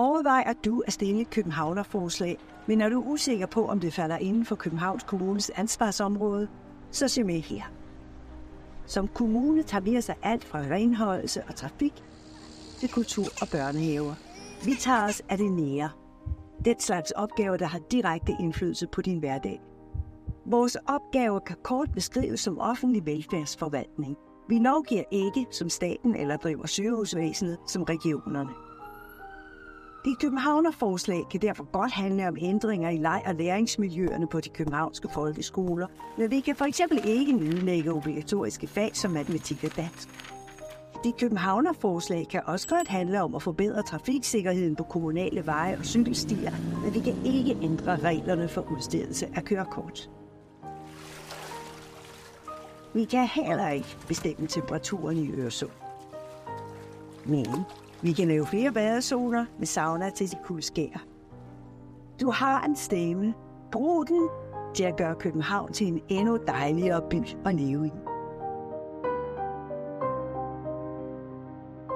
Overvejer du at stille et københavnerforslag, men er du usikker på, om det falder inden for Københavns Kommunes ansvarsområde, så se med her. Som kommune tager vi os af alt fra renholdelse og trafik til kultur og børnehaver. Vi tager os af det nære. Den slags opgaver, der har direkte indflydelse på din hverdag. Vores opgaver kan kort beskrives som offentlig velfærdsforvaltning. Vi lovgiver ikke som staten eller driver sygehusvæsenet som regionerne. De københavnerforslag kan derfor godt handle om ændringer i leg- og læringsmiljøerne på de københavnske folkeskoler, men vi kan for eksempel ikke nedlægge obligatoriske fag som matematik og dansk. De københavnerforslag kan også godt handle om at forbedre trafiksikkerheden på kommunale veje og cykelstier, men vi kan ikke ændre reglerne for udstedelse af kørekort. Vi kan heller ikke bestemme temperaturen i Øresund. Men vi kan lave flere badezoner med sauna til de kulskær. Du har en stemme. Brug den til at gøre København til en endnu dejligere by at leve i.